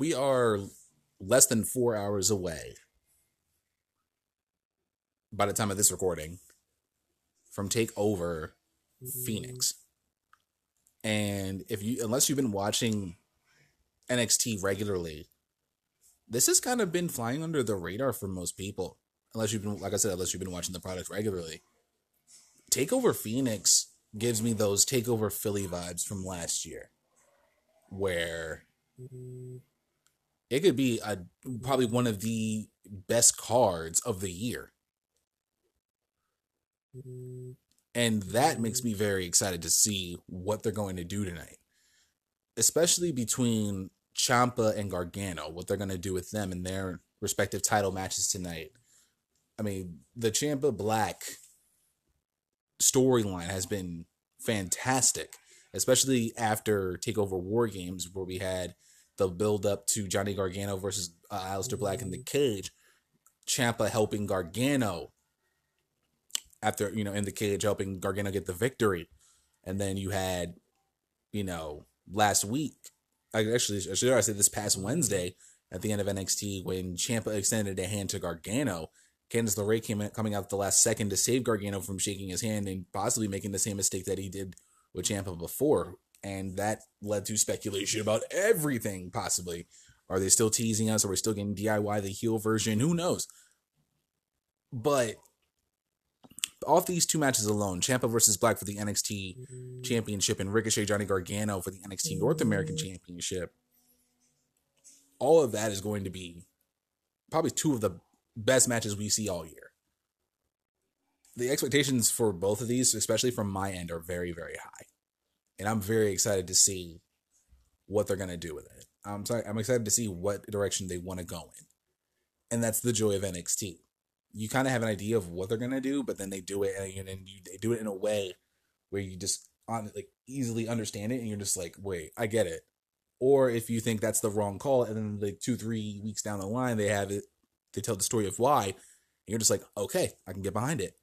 we are less than four hours away by the time of this recording from take over Phoenix. And if you unless you've been watching NXT regularly, this has kind of been flying under the radar for most people. Unless you've been like I said, unless you've been watching the product regularly. Takeover Phoenix gives me those takeover Philly vibes from last year. Where mm-hmm. It could be a probably one of the best cards of the year. And that makes me very excited to see what they're going to do tonight. Especially between Ciampa and Gargano, what they're going to do with them in their respective title matches tonight. I mean, the Ciampa Black storyline has been fantastic, especially after Takeover War Games, where we had the build up to Johnny Gargano versus uh, Aleister Black in the cage. Ciampa helping Gargano after you know in the cage helping Gargano get the victory, and then you had, you know, last week. I actually should I say this past Wednesday at the end of NXT when Ciampa extended a hand to Gargano. Candice LeRae came in, coming out the last second to save Gargano from shaking his hand and possibly making the same mistake that he did with Ciampa before, and that led to speculation about everything. Possibly, are they still teasing us? Are we still getting DIY the heel version? Who knows? But off these two matches alone, Ciampa versus Black for the NXT Championship and Ricochet Johnny Gargano for the NXT North American Championship, all of that is going to be probably two of the best matches we see all year. The expectations for both of these, especially from my end, are very, very high. And I'm very excited to see what they're to do with it. I'm sorry, I'm excited to see what direction they want to go in. And that's the joy of NXT you kind of have an idea of what they're gonna do, but then they do it and, and you, they do it in a way where you just on like easily understand it, and you're just like, wait, I get it. Or if you think that's the wrong call, and then like two, three weeks down the line, they have it, they tell the story of why, and you're just like, okay, I can get behind it.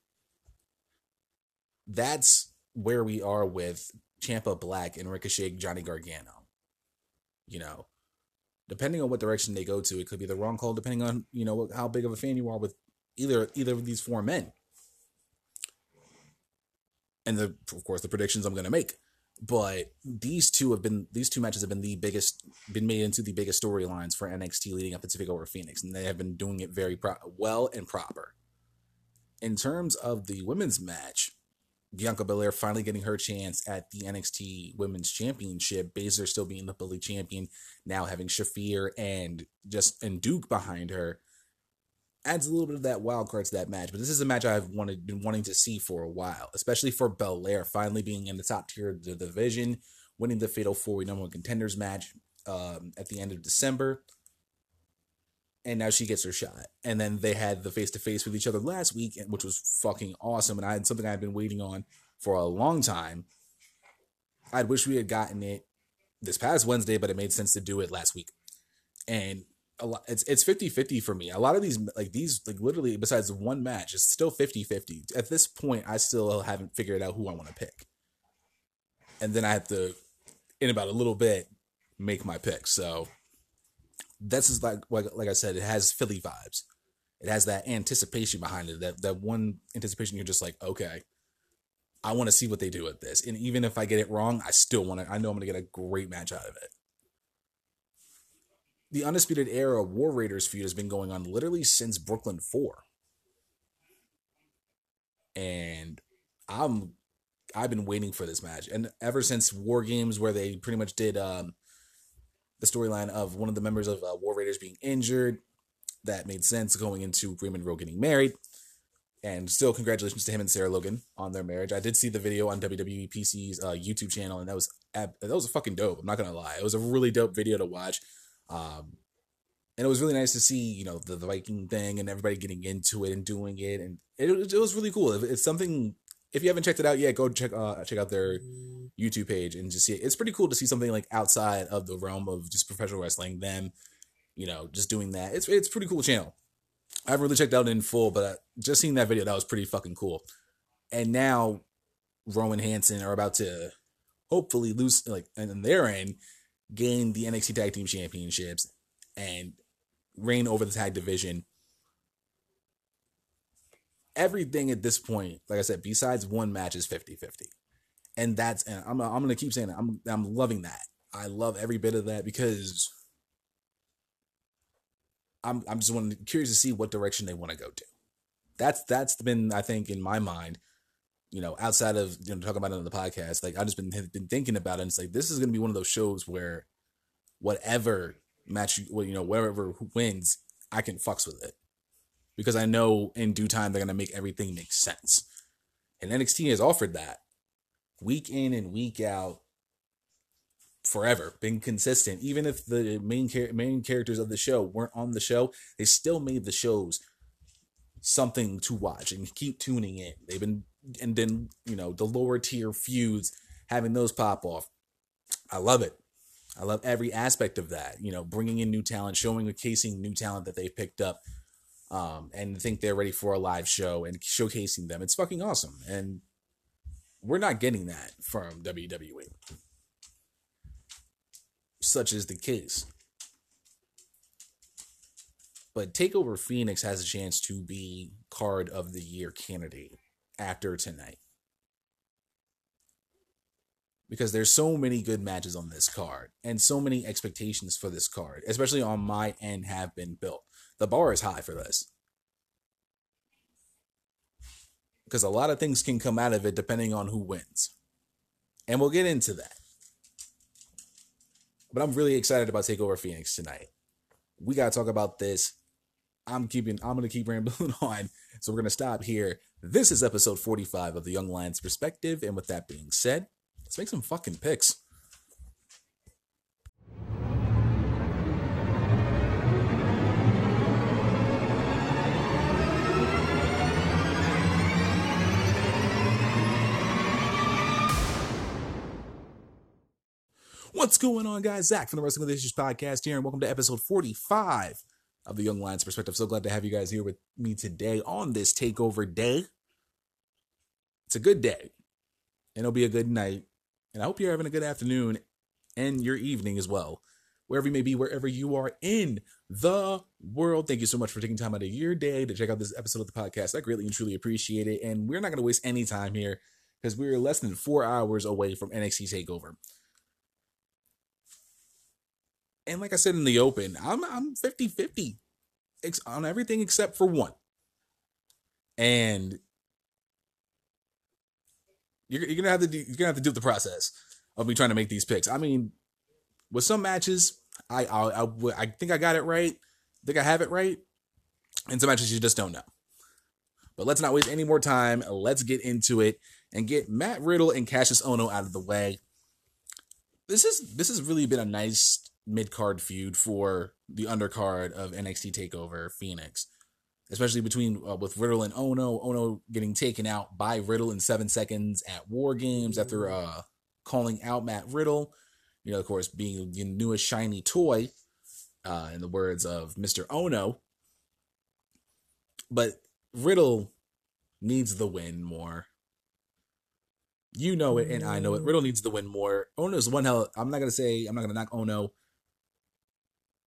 That's where we are with Ciampa Black and Ricochet Johnny Gargano. You know, depending on what direction they go to, it could be the wrong call, depending on you know how big of a fan you are with either either of these four men. And the of course the predictions I'm going to make, but these two have been these two matches have been the biggest been made into the biggest storylines for NXT leading up to Takeover over Phoenix, and they have been doing it very pro- well and proper. In terms of the women's match, Bianca Belair finally getting her chance at the NXT Women's Championship. Baszler still being the bully champion, now having Shafir and just and Duke behind her adds a little bit of that wild card to that match. But this is a match I've wanted been wanting to see for a while, especially for Belair finally being in the top tier of the division, winning the Fatal Four Number One Contenders match um, at the end of December. And now she gets her shot. And then they had the face to face with each other last week, which was fucking awesome. And I had something I've been waiting on for a long time. I'd wish we had gotten it this past Wednesday, but it made sense to do it last week. And a lot it's it's 50-50 for me. A lot of these like these like literally besides one match, it's still 50-50. At this point, I still haven't figured out who I want to pick. And then I have to in about a little bit make my pick. So that's just like like like I said, it has Philly vibes. It has that anticipation behind it. That that one anticipation you're just like, okay, I want to see what they do with this. And even if I get it wrong, I still want to I know I'm to get a great match out of it the Undisputed Era War Raiders feud has been going on literally since Brooklyn 4. And I'm I've been waiting for this match. And ever since War Games where they pretty much did um the storyline of one of the members of uh, War Raiders being injured, that made sense going into Raymond Rowe getting married. And still, congratulations to him and Sarah Logan on their marriage. I did see the video on WWE PC's uh, YouTube channel, and that was that was a fucking dope. I'm not gonna lie, it was a really dope video to watch. Um, and it was really nice to see, you know, the, the Viking thing and everybody getting into it and doing it, and it, it was really cool. It's something. If you haven't checked it out yet, go check uh, check out their YouTube page and just see it. It's pretty cool to see something like outside of the realm of just professional wrestling. Them, you know, just doing that. It's it's pretty cool channel. I haven't really checked out in full, but just seeing that video, that was pretty fucking cool. And now, Rowan Hanson are about to hopefully lose, like, and their end, gain the NXT Tag Team Championships and reign over the tag division. Everything at this point, like I said, besides one match is 50-50. And that's and I'm I'm to keep saying that. I'm I'm loving that. I love every bit of that because I'm I'm just want, curious to see what direction they want to go to. That's that's been I think in my mind, you know, outside of you know talking about it on the podcast, like I've just been been thinking about it. and It's like this is to be one of those shows where whatever match, you, well, you know, wherever wins, I can fucks with it because I know in due time they're gonna make everything make sense. And NXT has offered that week in and week out forever, been consistent. Even if the main char- main characters of the show weren't on the show, they still made the shows something to watch and keep tuning in. They've been and then you know the lower tier feuds having those pop off. I love it. I love every aspect of that. You know, bringing in new talent, showing, casing new talent that they've picked up, um, and think they're ready for a live show and showcasing them. It's fucking awesome, and we're not getting that from WWE. Such is the case. But Takeover Phoenix has a chance to be card of the year candidate after tonight because there's so many good matches on this card and so many expectations for this card, especially on my end, have been built. The bar is high for this. Because a lot of things can come out of it depending on who wins. And we'll get into that. But I'm really excited about Takeover Phoenix tonight. We gotta talk about this. I'm keeping I'm gonna keep rambling on. So we're gonna stop here. This is episode 45 of the Young Lions Perspective. And with that being said, Let's make some fucking picks. What's going on, guys? Zach from the Wrestling with Issues podcast here, and welcome to episode 45 of the Young Lions Perspective. So glad to have you guys here with me today on this takeover day. It's a good day, and it'll be a good night and I hope you're having a good afternoon and your evening as well, wherever you may be, wherever you are in the world. Thank you so much for taking time out of your day to check out this episode of the podcast. I greatly and truly appreciate it. And we're not going to waste any time here because we're less than four hours away from NXT TakeOver. And like I said in the open, I'm I'm 50 50 on everything except for one. And you're, you're gonna have to do, you're gonna have to do the process of me trying to make these picks. I mean, with some matches, I I, I, I think I got it right. I think I have it right. And some matches you just don't know. But let's not waste any more time. Let's get into it and get Matt Riddle and Kassius Ohno out of the way. This is this has really been a nice mid card feud for the undercard of NXT Takeover Phoenix especially between uh, with Riddle and Ohno. Ohno getting taken out by Riddle in seven seconds at War Games after uh, calling out Matt Riddle. You know, of course, being the newest shiny toy, uh, in the words of Mr. Ohno. But Riddle needs the win more. You know it, and I know it. Riddle needs the win more. Ohno's one hell. I'm not gonna say I'm not gonna knock Ohno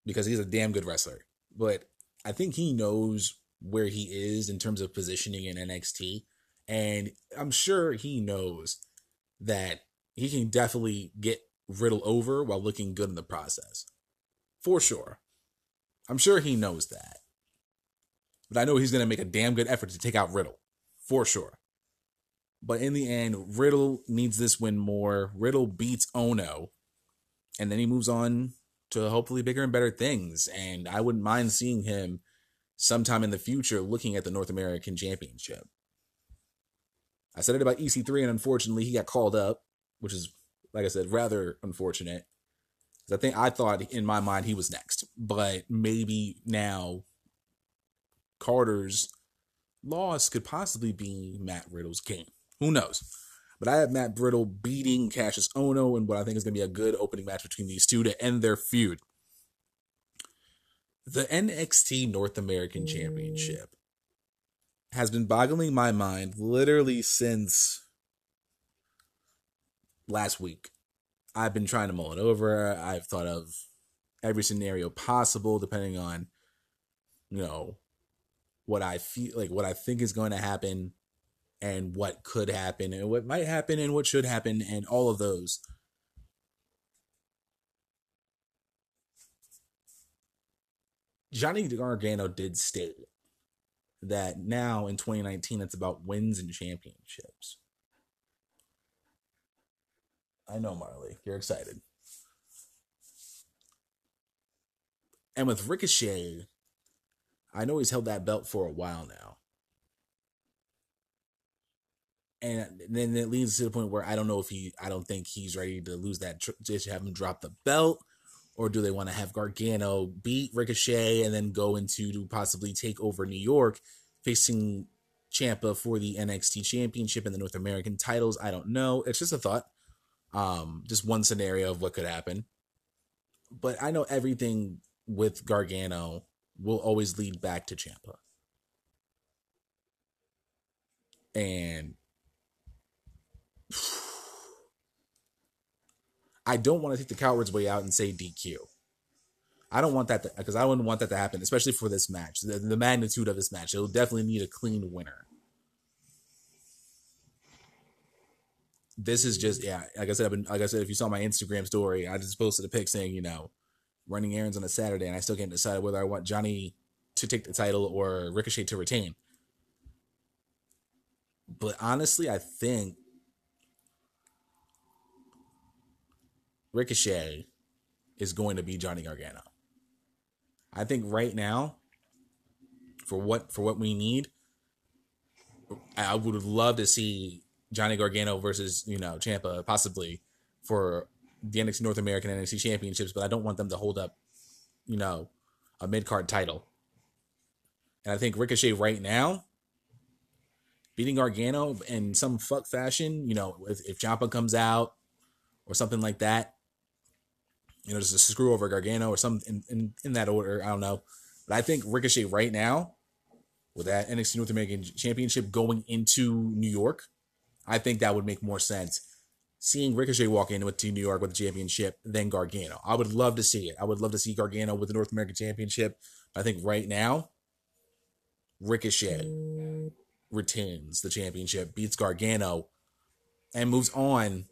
because he's a damn good wrestler, but I think he knows where he is in terms of positioning in NXT. And I'm sure he knows that he can definitely get Riddle over while looking good in the process. For sure. I'm sure he knows that. But I know he's going to make a damn good effort to take out Riddle. For sure. But in the end, Riddle needs this win more. Riddle beats Ohno. And then he moves on to hopefully bigger and better things. And I wouldn't mind seeing him sometime in the future looking at the North American Championship. I said it about EC3, and unfortunately, he got called up, which is, like I said, rather unfortunate. I think I thought in my mind he was next, but maybe now Carter's loss could possibly be Matt Riddle's game. Who knows? But I have Matt Riddle beating Kassius Ohno in what I think is going to be a good opening match between these two to end their feud the NXT North American Championship has been boggling my mind literally since last week. I've been trying to mull it over. I've thought of every scenario possible, depending on, you know, what I feel like, what I think is going to happen, and what could happen, and what might happen, and what should happen, and all of those. Johnny Gargano did state that now in 2019 it's about wins and championships. I know, Marley, you're excited. And with Ricochet, I know he's held that belt for a while now. And then it leads to the point where I don't know if he, I don't think he's ready to lose that, just have him drop the belt or do they want to have Gargano beat Ricochet and then go into to possibly take over New York, facing Ciampa for the NXT Championship and the North American titles? I don't know. It's just a thought. Um, just one scenario of what could happen. But I know everything with Gargano will always lead back to Ciampa, And I don't want to take the coward's way out and say DQ. I don't want that because I wouldn't want that to happen, especially for this match. The, the magnitude of this match, it'll definitely need a clean winner. This is just yeah, like I said, I've been like I said, if you saw my Instagram story, I just posted a pic saying you know, running errands on a Saturday, and I still can't decide whether I want Johnny to take the title or Ricochet to retain. But honestly, I think Ricochet is going to be Johnny Gargano. I think right now, for what for what we need, I would love to see Johnny Gargano versus you know Ciampa possibly for the NXT North American NXT Championships, but I don't want them to hold up, you know, a mid card title. And I think Ricochet right now, beating Gargano in some fuck fashion, you know, if, if Ciampa comes out or something like that, you know, just a screw over Gargano or something in, in, in that order. I don't know. But I think Ricochet right now, with that NXT North American Championship going into New York, I think that would make more sense. Seeing Ricochet walk in into New York with the championship than Gargano. I would love to see it. I would love to see Gargano with the North American Championship. I think right now, Ricochet retains the championship, beats Gargano, and moves on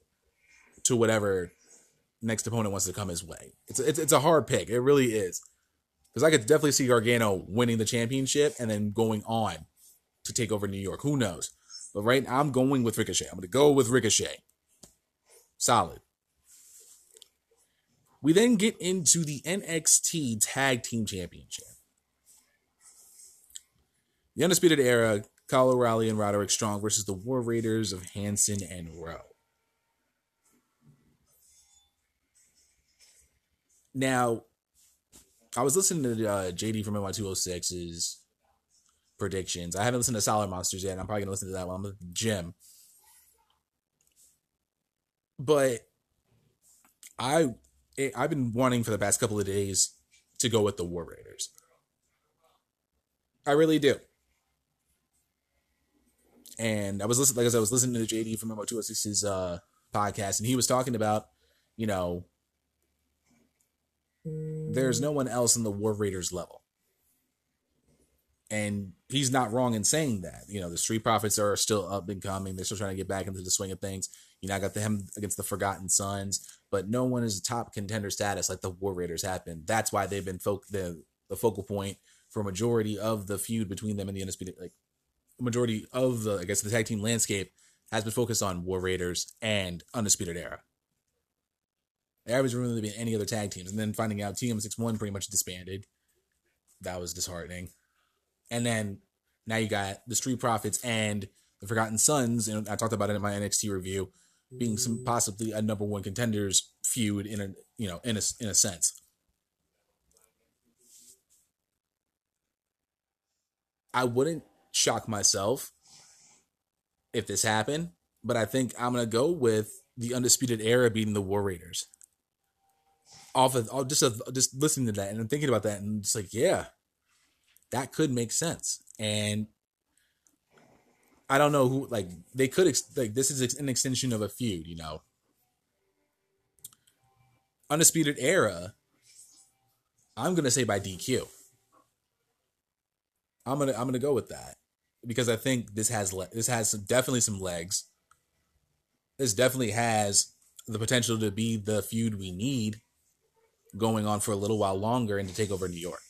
to whatever next opponent wants to come his way. It's it's, it's a hard pick. It really is. Because I could definitely see Gargano winning the championship and then going on to take over New York. Who knows? But right now, I'm going with Ricochet. I'm going to go with Ricochet. Solid. We then get into the NXT Tag Team Championship. The Undisputed Era, Kyle O'Reilly and Roderick Strong versus the War Raiders of Hanson and Rowe. Now, I was listening to uh, JD from NY206's predictions. I haven't listened to Solid Monsters yet. I'm probably gonna listen to that one. I'm gym. But I I've been wanting for the past couple of days to go with the War Raiders. I really do. And I was listening, like I, I was listening to JD from MO206's uh, podcast, and he was talking about, you know, there's no one else in the War Raiders level. And he's not wrong in saying that. You know, the Street Profits are still up and coming. They're still trying to get back into the swing of things. You know, I got them against the Forgotten Sons, but no one is a top contender status like the War Raiders have been. That's why they've been fo- the the focal point for majority of the feud between them and the Undisputed. Like, majority of the I guess the tag team landscape has been focused on War Raiders and Undisputed Era. There hasn't really been any other tag teams. And then finding out TM61 pretty much disbanded. That was disheartening. And then now you got the Street Profits and the Forgotten Sons, and I talked about it in my NXT review, being some mm. possibly a number one contenders feud in a you know in a in a sense. I wouldn't shock myself if this happened, but I think I'm gonna go with the Undisputed Era beating the War Raiders off of oh, just of, just listening to that and thinking about that and it's like yeah that could make sense and i don't know who like they could ex- like this is an extension of a feud you know undisputed era I'm gonna say by DQ. I'm gonna I'm gonna go with that because I think this has le- this has some, definitely some legs. This definitely has the potential to be the feud we need going on for a little while longer and to take over New York.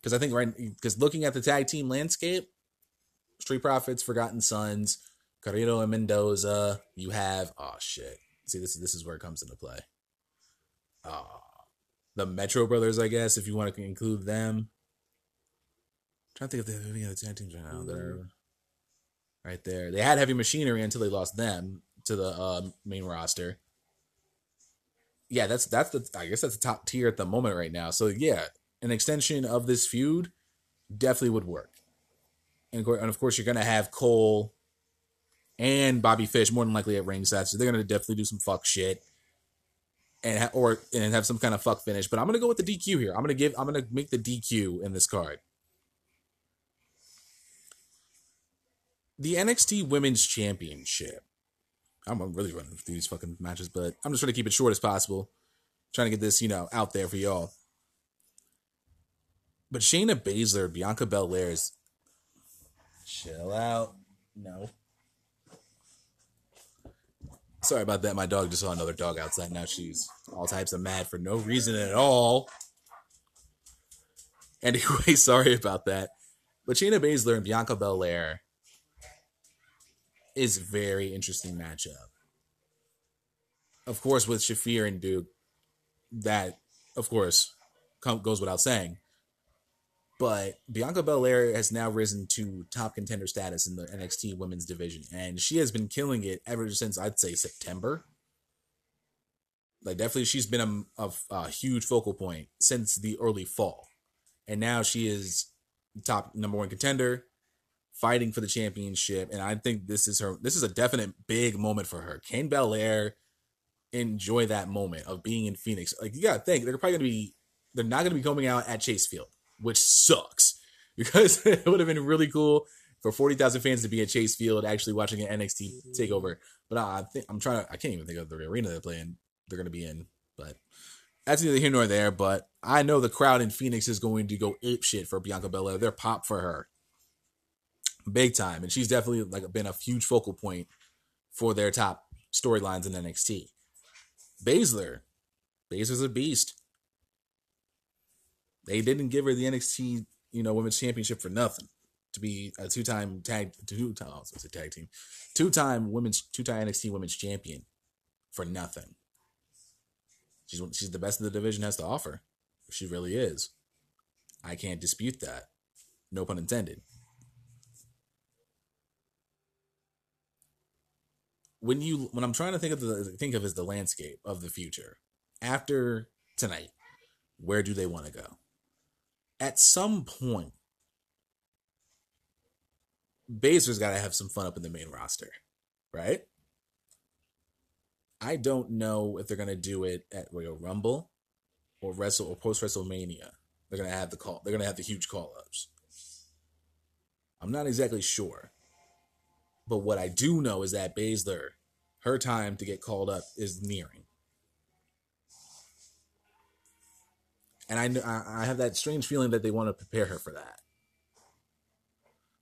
Because I think right because looking at the tag team landscape, Street Profits, Forgotten Sons, Carrillo and Mendoza, you have oh shit. See this this is where it comes into play. Uh, the Metro Brothers, I guess, if you want to include them. I'm trying to think if they have any other tag teams right now that are right there. They had Heavy Machinery until they lost them to the uh, main roster. Yeah, that's that's the I guess that's the top tier at the moment right now. So yeah, an extension of this feud definitely would work. And, of course, you're gonna have Cole and Bobby Fish more than likely at ringside, so they're gonna definitely do some fuck shit and ha- or and have some kind of fuck finish. But I'm gonna go with the DQ here. I'm gonna give. I'm gonna make the DQ in this card. The NXT Women's Championship. I'm really running through these fucking matches, but I'm just trying to keep it short as possible. Trying to get this, you know, out there for y'all. But Shayna Baszler, Bianca Belair's. Chill out. No. Sorry about that. My dog just saw another dog outside. Now she's all types of mad for no reason at all. Anyway, sorry about that. But Shayna Baszler and Bianca Belair is very interesting matchup. Of course, with Shafir and Duke, that of course goes without saying. But Bianca Belair has now risen to top contender status in the NXT women's division, and she has been killing it ever since I'd say September. Like definitely, she's been a, a, a huge focal point since the early fall, and now she is top number one contender, fighting for the championship. And I think this is her. This is a definite big moment for her. Can Belair enjoy that moment of being in Phoenix? Like you gotta think they're probably gonna be. They're not gonna be coming out at Chase Field which sucks because it would have been really cool for 40,000 fans to be at Chase Field actually watching an NXT mm-hmm. takeover. But I think I'm trying to, I can't even think of the arena they're playing, they're going to be in. But that's neither here nor there. But I know the crowd in Phoenix is going to go ape shit for Bianca Belair. They're pop for her big time. And she's definitely like been a huge focal point for their top storylines in NXT. Baszler, Baszler's a beast. They didn't give her the NXT, you know, Women's Championship for nothing. To be a two-time tag, two-time, oh, I was going tag team, two-time women's, two-time NXT Women's Champion for nothing. She's she's the best the division has to offer. She really is. I can't dispute that. No pun intended. When you when I'm trying to think of the think of as the landscape of the future after tonight, where do they want to go? at some point, Baszler's got to have some fun up in the main roster, right? I don't know if they're gonna do it at Royal Rumble or Wrestle or post WrestleMania. They're gonna have the call. They're gonna have the huge call ups. I'm not exactly sure, but what I do know is that Baszler, her time to get called up is nearing. and I I have that strange feeling that they want to prepare her for that.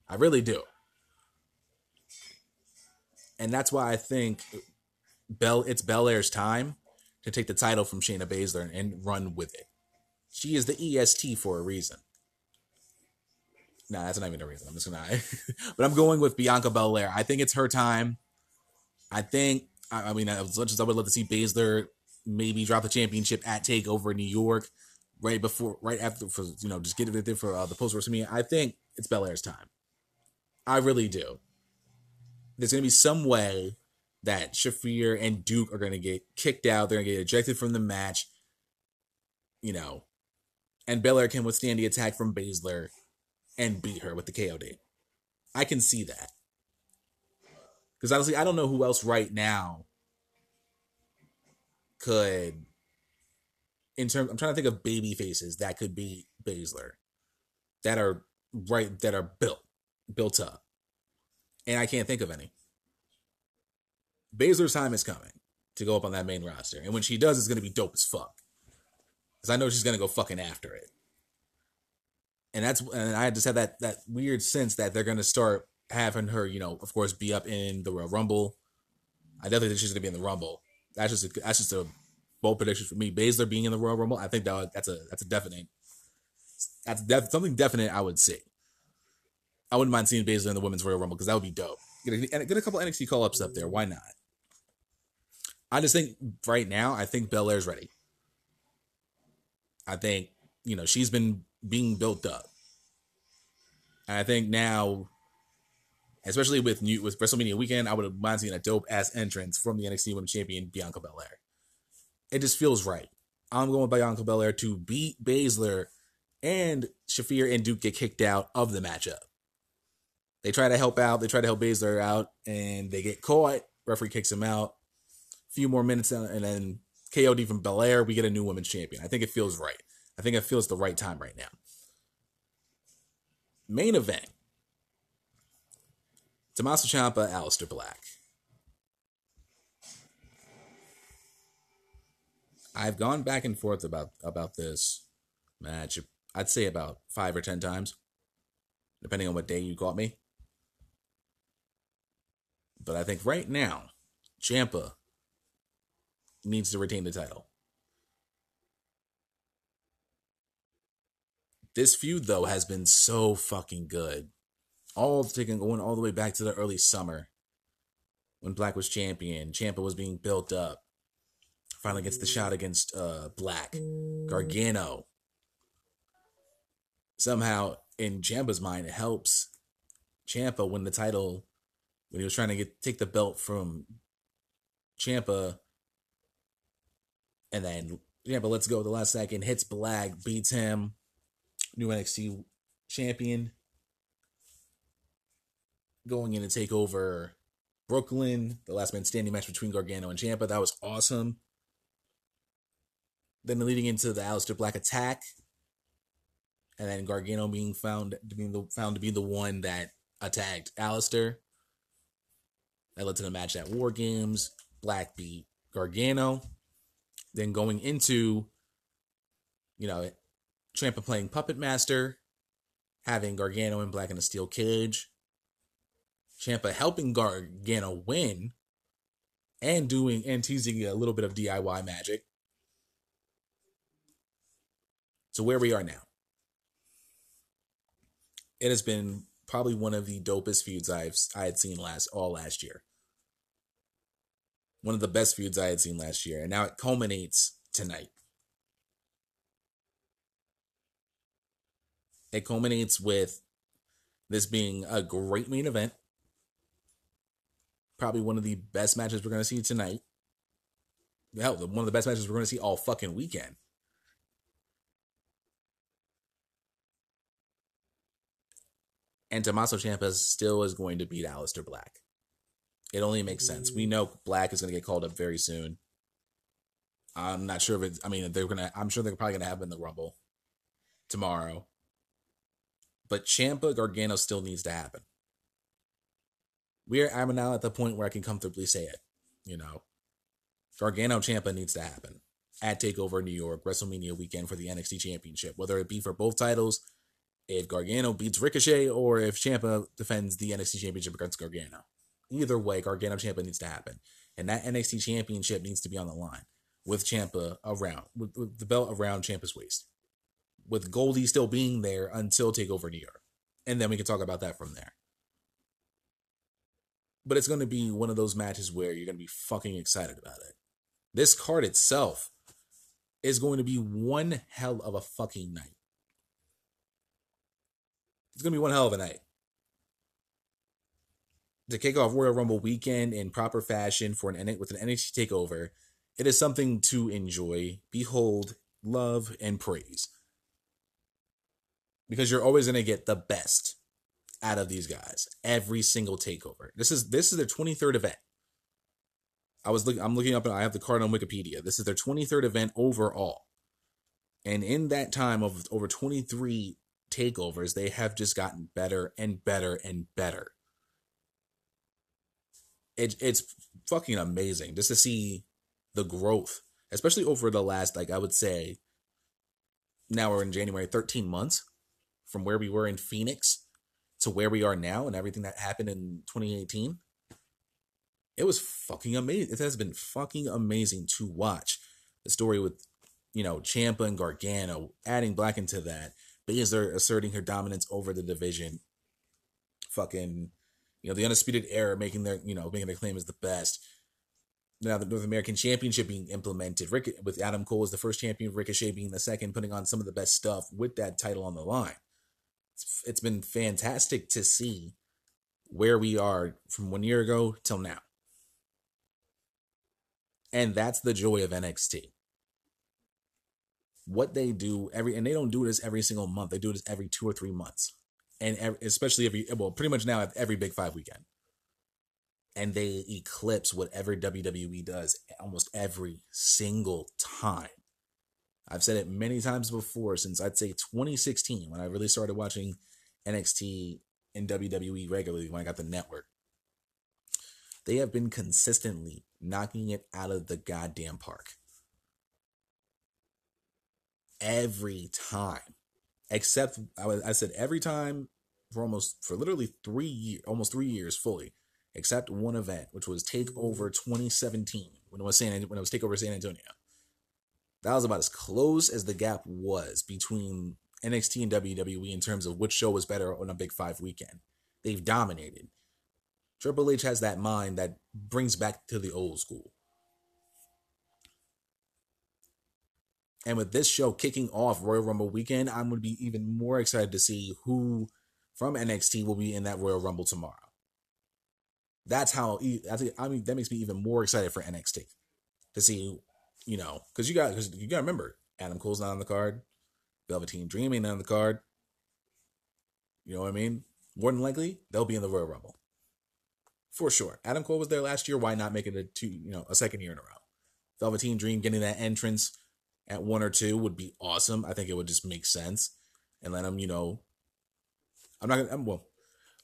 I really do, and that's why I think Bell it's Belair's time to take the title from Shayna Baszler and run with it. She is the EST for a reason. Nah, that's not even a reason. I'm just gonna, but I'm going with Bianca Belair. I think it's her time. I think. I, I mean, as much as I would love to see Baszler maybe drop the championship at Takeover in New York, right before, right after, for you know, just get it there for uh, the post WrestleMania. I think it's Belair's time. I really do. There's gonna be some way that Shafir and Duke are gonna get kicked out. They're gonna get ejected from the match. You know, and Belair can withstand the attack from Baszler and beat her with the KOD. I can see that. Because honestly, I don't know who else right now could in terms I'm trying to think of baby faces that could be Baszler that are right that are built built up. And I can't think of any. Baszler's time is coming to go up on that main roster. And when she does, it's gonna be dope as fuck. because I know she's gonna go fucking after it. And that's and I just have that that weird sense that they're gonna start having her, you know, of course, be up in the Royal Rumble. I definitely think she's gonna be in the Rumble. That's just a, that's just a bold prediction for me. Baszler being in the Royal Rumble, I think that that's a that's a definite that's def, something definite I would see. I wouldn't mind seeing Baszler in the Women's Royal Rumble because that would be dope. Get a, get a couple NXT call ups up there. Why not? I just think right now, I think Belair's ready. I think, you know, she's been being built up. And I think now, especially with new with WrestleMania weekend, I would mind seeing a dope ass entrance from the NXT Women's Champion Bianca Belair. It just feels right. I'm going Bianca Belair to beat Baszler and Shafir and Duke get kicked out of the matchup. They try to help out, they try to help Baszler out, and they get caught. Referee kicks him out. A few more minutes, and then KOD from Belair, we get a new women's champion. I think it feels right. I think it feels the right time right now. Main event. Tommaso Ciampa, Aleister Black. I've gone back and forth about about this match. I'd say about five or ten times, depending on what day you caught me. But I think right now, Ciampa needs to retain the title. This feud though has been so fucking good. All taking going all the way back to the early summer when Black was champion. Ciampa was being built up. Finally gets the shot against uh, Black. Gargano. Somehow, in Ciampa's mind, it helps Ciampa win the title when he was trying to get take the belt from Ciampa and then but let's go the last second. Hits Black, beats him. New NXT champion. Going in to take over Brooklyn. The last man standing match between Gargano and Ciampa. That was awesome. Then leading into the Aleister Black attack. And then Gargano being found to be the found to be the one that attacked Aleister. That led to the match at War Games. Black beat Gargano. Then going into, you know, Ciampa playing Puppet Master, having Gargano and Black in a steel cage, Ciampa helping Gargano win, and doing and teasing a little bit of DIY magic. So where we are now. It has been probably one of the dopest feuds I've I had seen last all last year one of the best feuds I had seen last year, and now it culminates tonight. It culminates with this being a great main event. Probably one of the best matches we're going to see tonight. Hell, one of the best matches we're going to see all fucking weekend. And Tommaso Ciampa still is going to beat Aleister Black. It only makes sense. We know Black is going to get called up very soon. I'm not sure if it's. I mean, they're gonna. I'm sure they're probably gonna have him in the Rumble tomorrow. But Ciampa Gargano still needs to happen. We're. I'm now at the point where I can comfortably say it. You know, Gargano Ciampa needs to happen at Takeover New York WrestleMania weekend for the NXT Championship. Whether it be for both titles, if Gargano beats Ricochet, or if Ciampa defends the NXT Championship against Gargano. Either way, Gargano Ciampa needs to happen, and that NXT Championship needs to be on the line with Ciampa around, with, with the belt around Ciampa's waist, with Goldie still being there until Takeover New York, and then we can talk about that from there. But it's going to be one of those matches where you're going to be fucking excited about it. This card itself is going to be one hell of a fucking night. It's going to be one hell of a night to kick off Royal Rumble weekend in proper fashion for an with an NXT takeover, it is something to enjoy, behold, love, and praise. Because you're always going to get the best out of these guys every single takeover. This is this is their 23rd event. I was looking I'm looking up and I have the card on Wikipedia. This is their 23rd event overall. And in that time of over 23 takeovers, they have just gotten better and better and better it, it's fucking amazing just to see the growth, especially over the last, like I would say, now we're in January, 13 months from where we were in Phoenix to where we are now and everything that happened in 2018. It was fucking amazing. It has been fucking amazing to watch the story with, you know, Ciampa and Gargano, adding Black into that. Baszler asserting her dominance over the division. Fucking, you know, the Undisputed Era making their, you know, making their claim as the best now the North American Championship being implemented. Rick with Adam Cole as the first champion, Ricochet being the second, putting on some of the best stuff with that title on the line. It's, been fantastic to see where we are from one year ago till now. And that's the joy of NXT. What they do every, and they don't do this every single month. They do this every two or three months, and every, especially every, well, pretty much now every Big Five weekend and they eclipse whatever WWE does almost every single time. I've said it many times before since I'd say 2016 when I really started watching NXT and WWE regularly when I got the network. They have been consistently knocking it out of the goddamn park. Every time. Except I, was, I said every time for almost for literally three years, almost three years fully except one event, which was Takeover 2017 when it was San when it was Takeover San Antonio. That was about as close as the gap was between NXT and WWE in terms of which show was better on a Big Five weekend. They've dominated. Triple H has that mind that brings back to the old school. And with this show kicking off Royal Rumble weekend, I'm going to be even more excited to see who from NXT will be in that Royal Rumble tomorrow. That's how I mean that makes me even more excited for NXT to see, you know, because you got because you got to remember Adam Cole's not on the card, Velveteen Dream ain't on the card. You know what I mean? More than likely they'll be in the Royal Rumble for sure. Adam Cole was there last year. Why not make it a two, you know, a second year in a row? Velveteen Dream getting that entrance at one or two would be awesome. I think it would just make sense and let him, you know. I'm not gonna. I'm, well,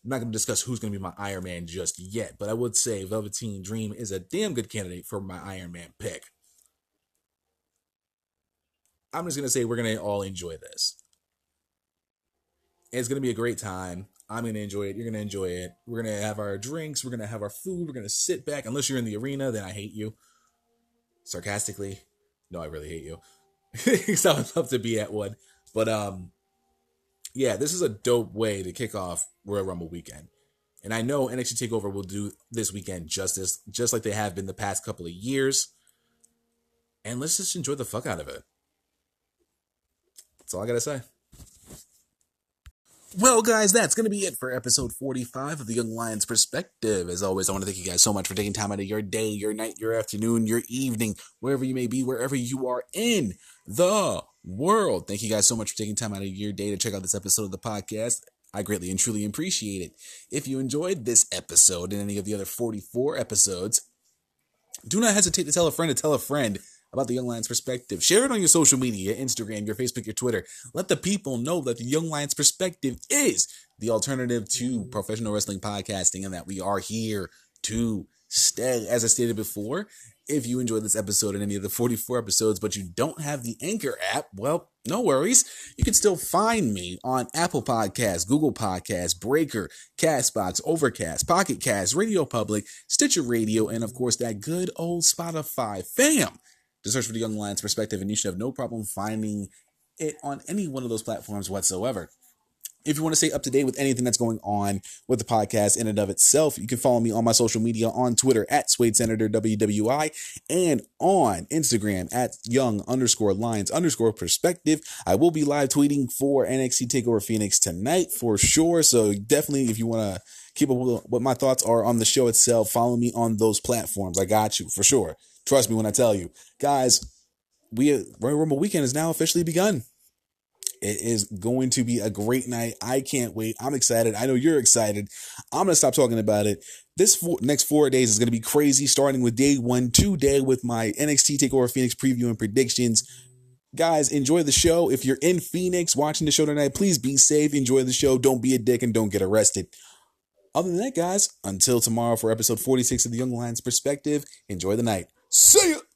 I'm not to discuss who's to be my Iron Man just yet, but I would say Velveteen Dream is a damn good candidate for my Iron Man pick. I'm just going to say we're going to all enjoy this. It's going to be a great time. I'm going to enjoy it. You're going to enjoy it. We're going to have our drinks. We're going to have our food. We're going to sit back. Unless you're in the arena, then I hate you. Sarcastically. No, I really hate you. Because I would love to be at one. But um, yeah, this is a dope way to kick off Royal Rumble weekend. And I know NXT Takeover will do this weekend justice, just like they have been the past couple of years. And let's just enjoy the fuck out of it. That's all I gotta say. Well, guys, that's going to be it for episode 45 of the Young Lions Perspective. As always, I want to thank you guys so much for taking time out of your day, your night, your afternoon, your evening, wherever you may be, wherever you are in the world. Thank you guys so much for taking time out of your day to check out this episode of the podcast. I greatly and truly appreciate it. If you enjoyed this episode and any of the other 44 episodes, do not hesitate to tell a friend to tell a friend about the Young Lions Perspective. Share it on your social media, Instagram, your Facebook, your Twitter. Let the people know that the Young Lions Perspective is the alternative to professional wrestling podcasting and that we are here to stay. As I stated before, if you enjoyed this episode and any of the 44 episodes, but you don't have the Anchor app, well, no worries. You can still find me on Apple Podcasts, Google Podcasts, Breaker, Castbox, Overcast, Pocket Cast, Radio Public, Stitcher Radio, and of course that good old Spotify. Fam! To search for the Young Lions perspective, and you should have no problem finding it on any one of those platforms whatsoever. If you want to stay up to date with anything that's going on with the podcast in and of itself, you can follow me on my social media on Twitter at Suede Senator WWI and on Instagram at young underscore lions underscore perspective. I will be live tweeting for NXT TakeOver Phoenix tonight for sure. So definitely, if you want to keep up with what my thoughts are on the show itself, follow me on those platforms. I got you for sure. Trust me when I tell you, guys. We Royal Rumble weekend has now officially begun. It is going to be a great night. I can't wait. I'm excited. I know you're excited. I'm going to stop talking about it. This four, next four days is going to be crazy, starting with day one, today with my NXT TakeOver Phoenix preview and predictions. Guys, enjoy the show. If you're in Phoenix watching the show tonight, please be safe. Enjoy the show. Don't be a dick and don't get arrested. Other than that, guys, until tomorrow for episode 46 of the Young Lions Perspective, enjoy the night. See ya!